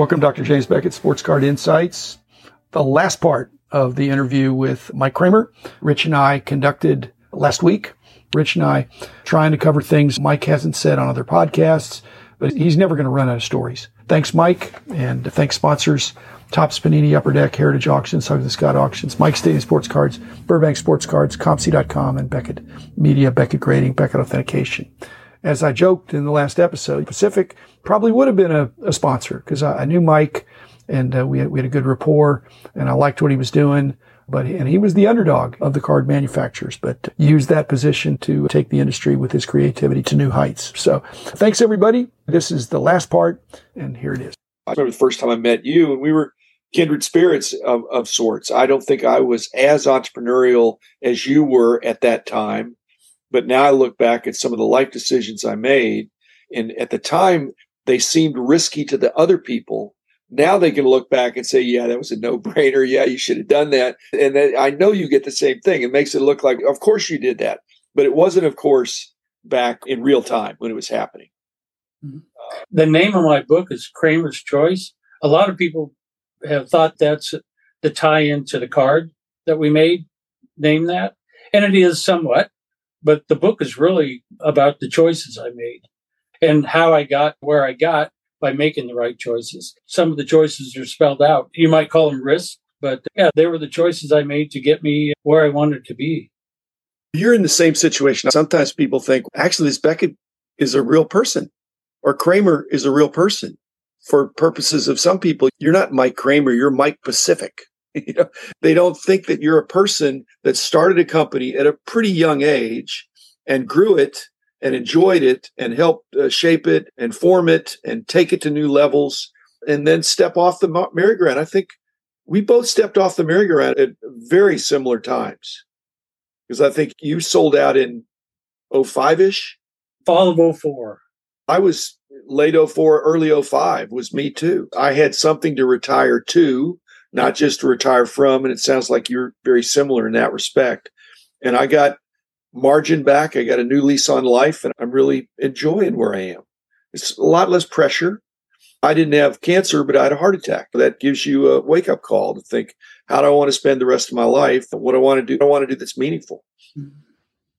Welcome, Dr. James Beckett, Sports Card Insights. The last part of the interview with Mike Cramer, Rich and I conducted last week. Rich and I trying to cover things Mike hasn't said on other podcasts, but he's never going to run out of stories. Thanks, Mike, and thanks sponsors. Topps Panini, Upper Deck, Heritage Auctions, Huggins and Scott Auctions, Mike Stadium Sports Cards, Burbank Sports Cards, COMC.com, and Beckett Media, Beckett Grading, Beckett Authentication. As I joked in the last episode, Pacific probably would have been a, a sponsor because I, I, knew Mike and uh, we, had, we had a good rapport and I liked what he was doing. But, and he was the underdog of the card manufacturers, but used that position to take the industry with his creativity to new heights. So thanks everybody. This is the last part and here it is. I remember the first time I met you and we were kindred spirits of, of sorts. I don't think I was as entrepreneurial as you were at that time. But now I look back at some of the life decisions I made. And at the time, they seemed risky to the other people. Now they can look back and say, yeah, that was a no brainer. Yeah, you should have done that. And then I know you get the same thing. It makes it look like, of course you did that. But it wasn't, of course, back in real time when it was happening. Mm-hmm. The name of my book is Cramer's Choice. A lot of people have thought that's the tie in to the card that we made, name that. And it is somewhat, but the book is really about the choices I made and how I got where I got by making the right choices. Some of the choices are spelled out. You might call them risks, but yeah, they were the choices I made to get me where I wanted to be. You're in the same situation. Sometimes people think, actually, this Beckett is a real person or Cramer is a real person. For purposes of some people, you're not Mike Cramer, you're Mike Pacific. You know, they don't think that you're a person that started a company at a pretty young age and grew it and enjoyed it and helped uh, shape it and form it and take it to new levels and then step off the merry-go-round. I think we both stepped off the merry-go-round at very similar times because I think you sold out in 05 ish. Fall of 04. I was late 04, early 05 was me too. I had something to retire to, not just to retire from. And it sounds like you're very similar in that respect. And I got margin back. I got a new lease on life and I'm really enjoying where I am. It's a lot less pressure. I didn't have cancer, but I had a heart attack. That gives you a wake up call to think, how do I want to spend the rest of my life? What do I want to do, I want to do that's meaningful. And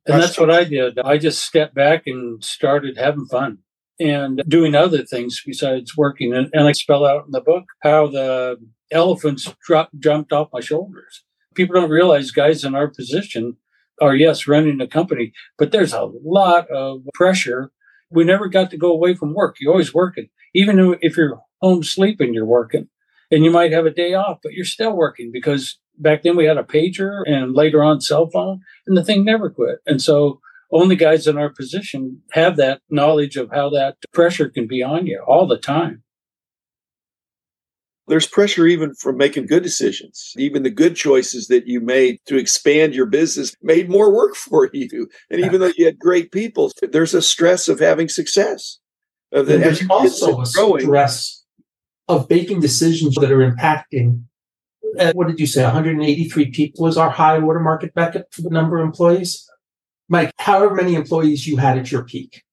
that's what I did. I just stepped back and started having fun and doing other things besides working. And, and I spell out in the book how the elephants dropped, jumped off my shoulders. People don't realize guys in our position are, yes, running a company, but there's a lot of pressure. We never got to go away from work. You're always working. Even if you're home sleeping, you're working. And you might have a day off, but you're still working because back then we had a pager and later on cell phone and the thing never quit. And so only guys in our position have that knowledge of how that pressure can be on you all the time. There's pressure even from making good decisions. Even the good choices that you made to expand your business made more work for you. And even though you had great people, there's a stress of having success. Of the, there's also a growing. stress of making decisions that are impacting. Uh, what did you say? 183 people is our high watermark at Beckett for the number of employees. Mike, however many employees you had at your peak.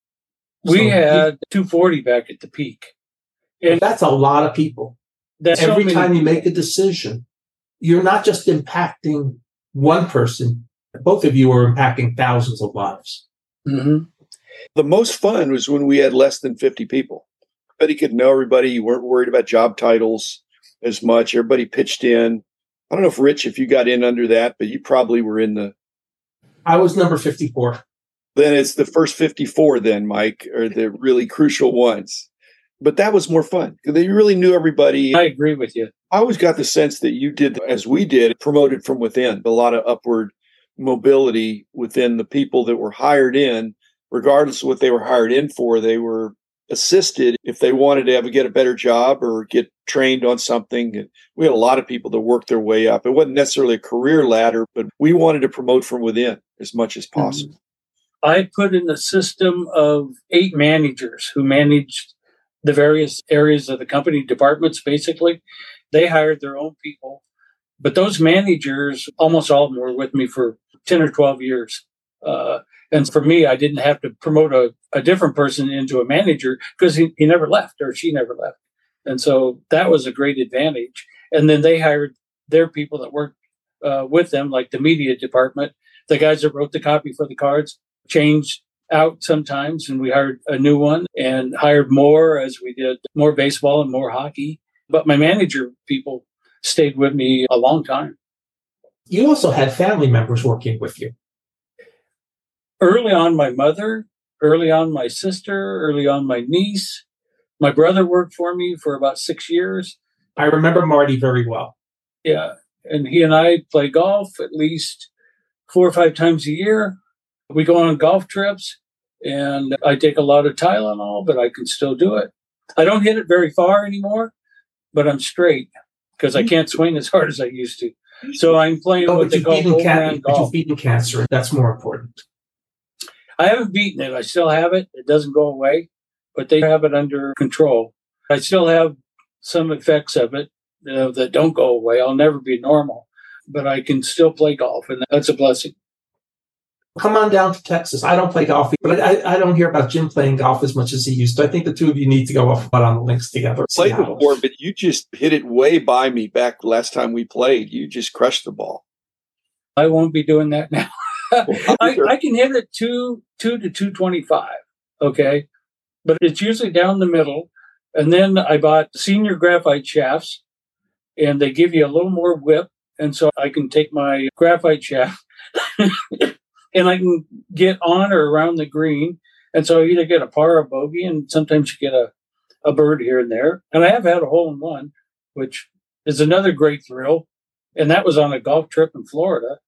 We so had 240 back at the peak. And that's a lot of people. Every so time you make a decision, you're not just impacting one person. Both of you are impacting thousands of lives. Mm-hmm. The most fun was when we had less than 50 people. Everybody could know everybody. You weren't worried about job titles as much. Everybody pitched in. I don't know if Rich, if you got in under that, but you probably were in the I was number 54. Then it's the first 54, then, Mike, are the really crucial ones. But that was more fun because they really knew everybody. I agree with you. I always got the sense that you did, as we did, promoted from within, a lot of upward mobility within the people that were hired in, regardless of what they were hired in for. They were assisted if they wanted to have get a better job or get trained on something. And we had a lot of people that worked their way up. It wasn't necessarily a career ladder, but we wanted to promote from within as much as mm-hmm. possible. I put in a system of eight managers who managed the various areas of the company, departments basically. They hired their own people. But those managers, almost all of them were with me for 10 or 12 years. Uh, and for me, I didn't have to promote a, a different person into a manager because he, he never left or she never left. And so that was a great advantage. And then they hired their people that worked uh, with them, like the media department, the guys that wrote the copy for the cards, changed out sometimes, and we hired a new one and hired more as we did more baseball and more hockey. But my manager people stayed with me a long time. You also had family members working with you. Early on, my mother, early on, my sister, early on, my niece. My brother worked for me for about six years. I remember Marty very well. Yeah. And he and I play golf at least four or five times a year. We go on golf trips and I take a lot of Tylenol, but I can still do it. I don't hit it very far anymore, but I'm straight because I can't swing as hard as I used to. So I'm playing oh, they call old man golf. You've beaten cancer. That's more important. I haven't beaten it. I still have it. It doesn't go away, but they have it under control. I still have some effects of it you know, that don't go away. I'll never be normal, but I can still play golf, and that's a blessing. Come on down to Texas. I don't play golf, but I, I don't hear about Jim playing golf as much as he used to. I think the two of you need to go off on the links together. Played before, but you just hit it way by me back last time we played. You just crushed the ball. I won't be doing that now. I, I, can hit it two two to two twenty five. Okay, but it's usually down the middle. And then I bought senior graphite shafts, and they give you a little more whip, and so I can take my graphite shaft and I can get on or around the green. And so I either get a par or a bogey, and sometimes you get a a bird here and there. And I have had a hole in one, which is another great thrill. And that was on a golf trip in Florida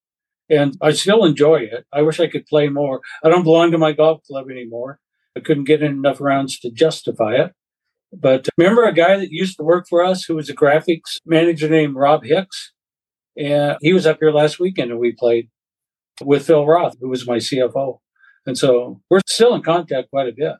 and I still enjoy it. I wish I could play more. I don't belong to my golf club anymore. I couldn't get in enough rounds to justify it. But remember a guy that used to work for us who was a graphics manager named Rob Hicks? And he was up here last weekend and we played with Phil Roth, who was my CFO. And so we're still in contact quite a bit.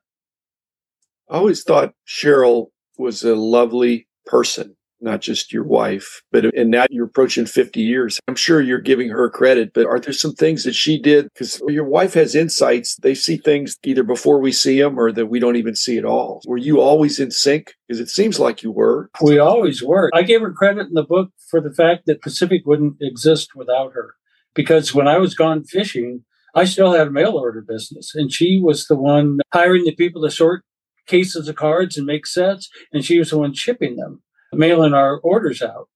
I always thought Cheryl was a lovely person not just your wife, but and now you're approaching 50 years. I'm sure you're giving her credit, but are there some things that she did? Because your wife has insights. They see things either before we see them or that we don't even see at all. Were you always in sync? Because it seems like you were. We always were. I gave her credit in the book for the fact that Pacific wouldn't exist without her. Because when I was gone fishing, I still had a mail order business, and she was the one hiring the people to sort cases of cards and make sets, and she was the one shipping them mailing our orders out.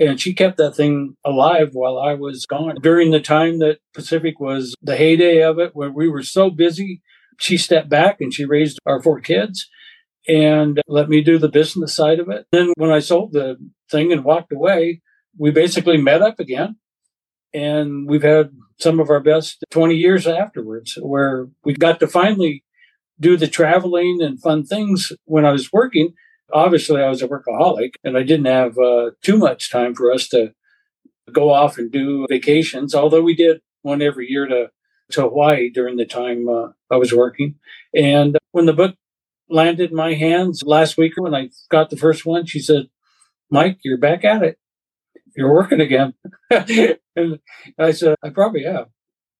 And she kept that thing alive while I was gone. During the time that Pacific was the heyday of it, where we were so busy, she stepped back and she raised our four kids and let me do the business side of it. Then when I sold the thing and walked away, we basically met up again. And we've had some of our best 20 years afterwards where we got to finally do the traveling and fun things when I was working obviously I was a workaholic and I didn't have uh, too much time for us to go off and do vacations, although we did one every year to, to Hawaii during the time uh, I was working. And when the book landed in my hands last week, when I got the first one, she said, Mike, you're back at it. You're working again. and I said, I probably have.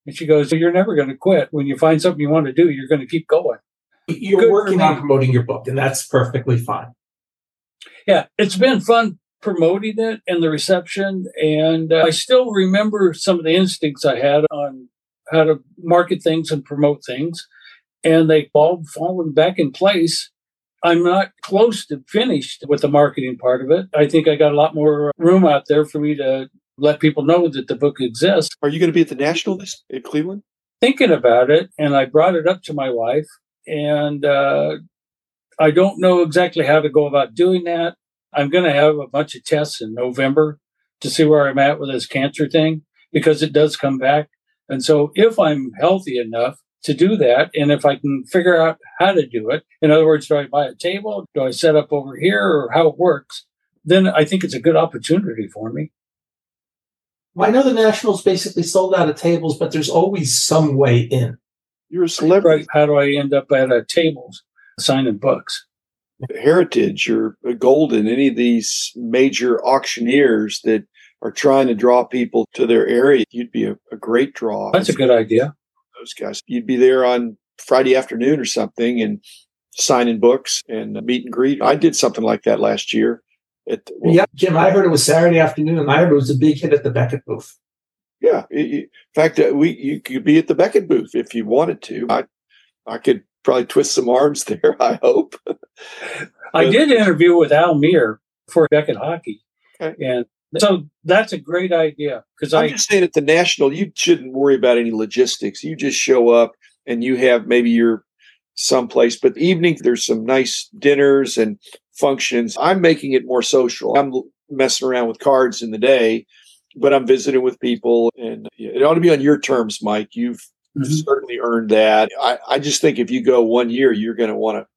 And she goes, You're never going to quit. When you find something you want to do, you're going to keep going. You're Good working on promoting your book, and that's perfectly fine yeah, it's been fun promoting it and the reception. And uh, I still remember some of the instincts I had on how to market things and promote things. And they've all fallen back in place. I'm not close to finished with the marketing part of it. I think I got a lot more room out there for me to let people know that the book exists. Are you going to be at the National this in Cleveland? Thinking about it, and I brought it up to my wife, and uh, I don't know exactly how to go about doing that. I'm going to have a bunch of tests in November to see where I'm at with this cancer thing because it does come back. And so if I'm healthy enough to do that, and if I can figure out how to do it, in other words, do I buy a table? Do I set up over here or how it works? Then I think it's a good opportunity for me. Well, I know the Nationals basically sold out of tables, but there's always some way in. You're a celebrity. Right. How do I end up at a tables signing books? Heritage or Goldin, any of these major auctioneers that are trying to draw people to their area, you'd be a, a great draw. That's a good idea. Those guys. You'd be there on Friday afternoon or something and signing books and meet and greet. I did something like that last year. At, well, yeah, Jim, I heard it was Saturday afternoon, and I heard it was a big hit at the Beckett booth. Yeah, in fact, uh, we you could be at the Beckett booth if you wanted to. I I could probably twist some arms there. I hope. I did interview with Al Meer for Beckett Hockey, okay. and so that's a great idea because I'm just saying at the national, you shouldn't worry about any logistics. You just show up and you have maybe your someplace. But the evening, there's some nice dinners and functions. I'm making it more social. I'm messing around with cards in the day, but I'm visiting with people, and it ought to be on your terms, Mike. You've mm-hmm. certainly earned that. I, I just think if you go one year, you're going to want to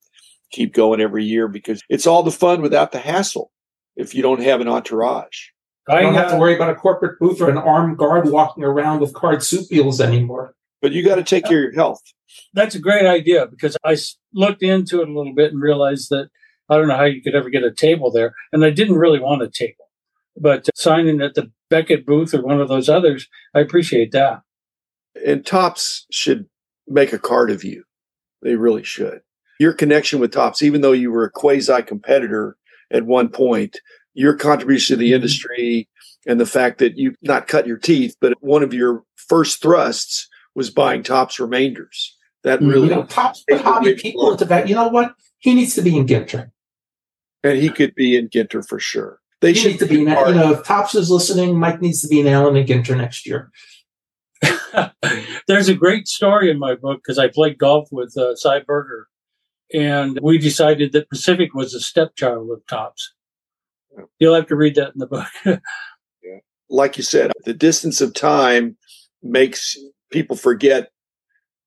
keep going every year because it's all the fun without the hassle if you don't have an entourage. I don't have to worry about a corporate booth or an armed guard walking around with card soup deals anymore. But you got to take care of your health. That's a great idea because I looked into it a little bit and realized that I don't know how you could ever get a table there. And I didn't really want a table. But uh, signing at the Beckett booth or one of those others, I appreciate that. And Topps should make a card of you. They really should. Your connection with Topps, even though you were a quasi competitor at one point, your contribution to the mm-hmm. industry and the fact that you not cut your teeth, but one of your first thrusts was buying Topps remainders. That mm-hmm. really you know, Topps put hobby people into that. You know what? He needs to be in Ginter, and he could be in Ginter for sure. They he should to be. In, you know, if Topps is listening, Mike needs to be in Allen and Ginter next year. There's a great story in my book because I played golf with uh, Sy Berger, and we decided that Pacific was a stepchild of Topps. You'll have to read that in the book. yeah. Like you said, the distance of time makes people forget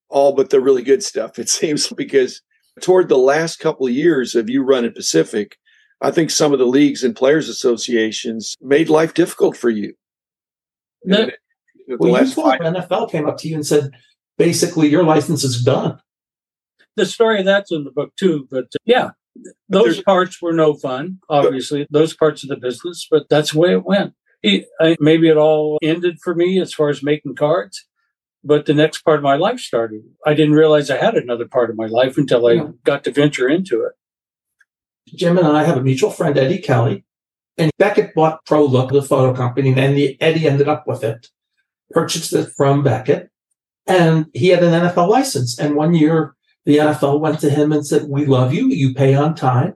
all but the really good stuff, it seems, because toward the last couple of years of you running Pacific, I think some of the leagues and players associations made life difficult for you. The, well, you five, NFL came up to you and said, basically, your license is done. The story of that's in the book too, but uh, yeah, those parts were no fun, obviously, those parts of the business, but that's the way it went. It, I, maybe it all ended for me as far as making cards, but the next part of my life started. I didn't realize I had another part of my life until I yeah. got to venture into it. Jim and I have a mutual friend, Eddie Kelly, and Beckett bought ProLook, the photo company, and then the, Eddie ended up with it, purchased it from Beckett, and he had an NFL license. And one year, the NFL went to him and said, We love you. You pay on time.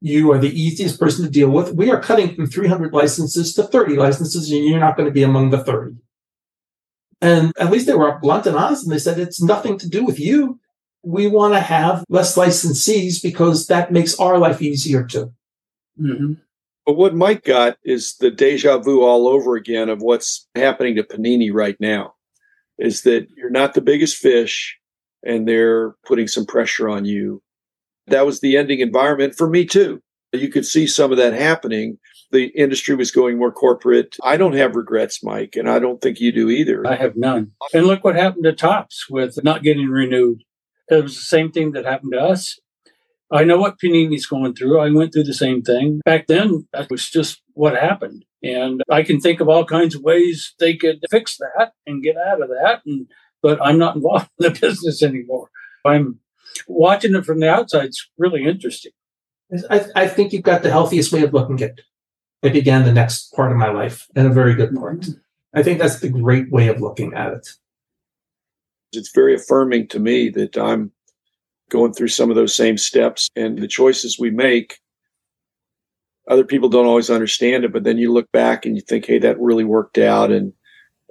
You are the easiest person to deal with. We are cutting from 300 licenses to 30 licenses, and you're not going to be among the 30. And at least they were blunt and honest, and they said, It's nothing to do with you. We want to have less licensees because that makes our life easier too. Mm-hmm. But what Mike got is the deja vu all over again of what's happening to Panini right now. Is that you're not the biggest fish and they're putting some pressure on you. That was the ending environment for me too. You could see some of that happening. The industry was going more corporate. I don't have regrets, Mike, and I don't think you do either. I have none. And look what happened to Topps with not getting renewed. It was the same thing that happened to us. I know what Panini's going through. I went through the same thing. Back then, that was just what happened. And I can think of all kinds of ways they could fix that and get out of that. And but I'm not involved in the business anymore. I'm watching it from the outside. It's really interesting. I, I think you've got the healthiest way of looking at it. I began the next part of my life and a very good part. Mm-hmm. I think that's the great way of looking at it. It's very affirming to me that I'm going through some of those same steps and the choices we make. Other people don't always understand it, but then you look back and you think, hey, that really worked out. And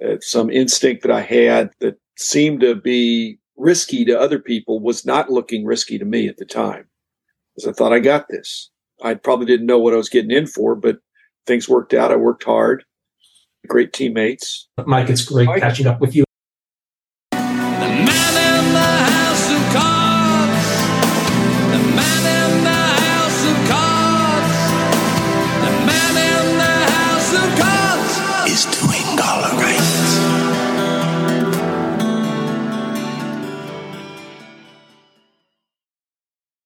uh, some instinct that I had that seemed to be risky to other people was not looking risky to me at the time. Because I thought I got this. I probably didn't know what I was getting in for, but things worked out. I worked hard. Great teammates. Mike, it's great Mike. catching up with you.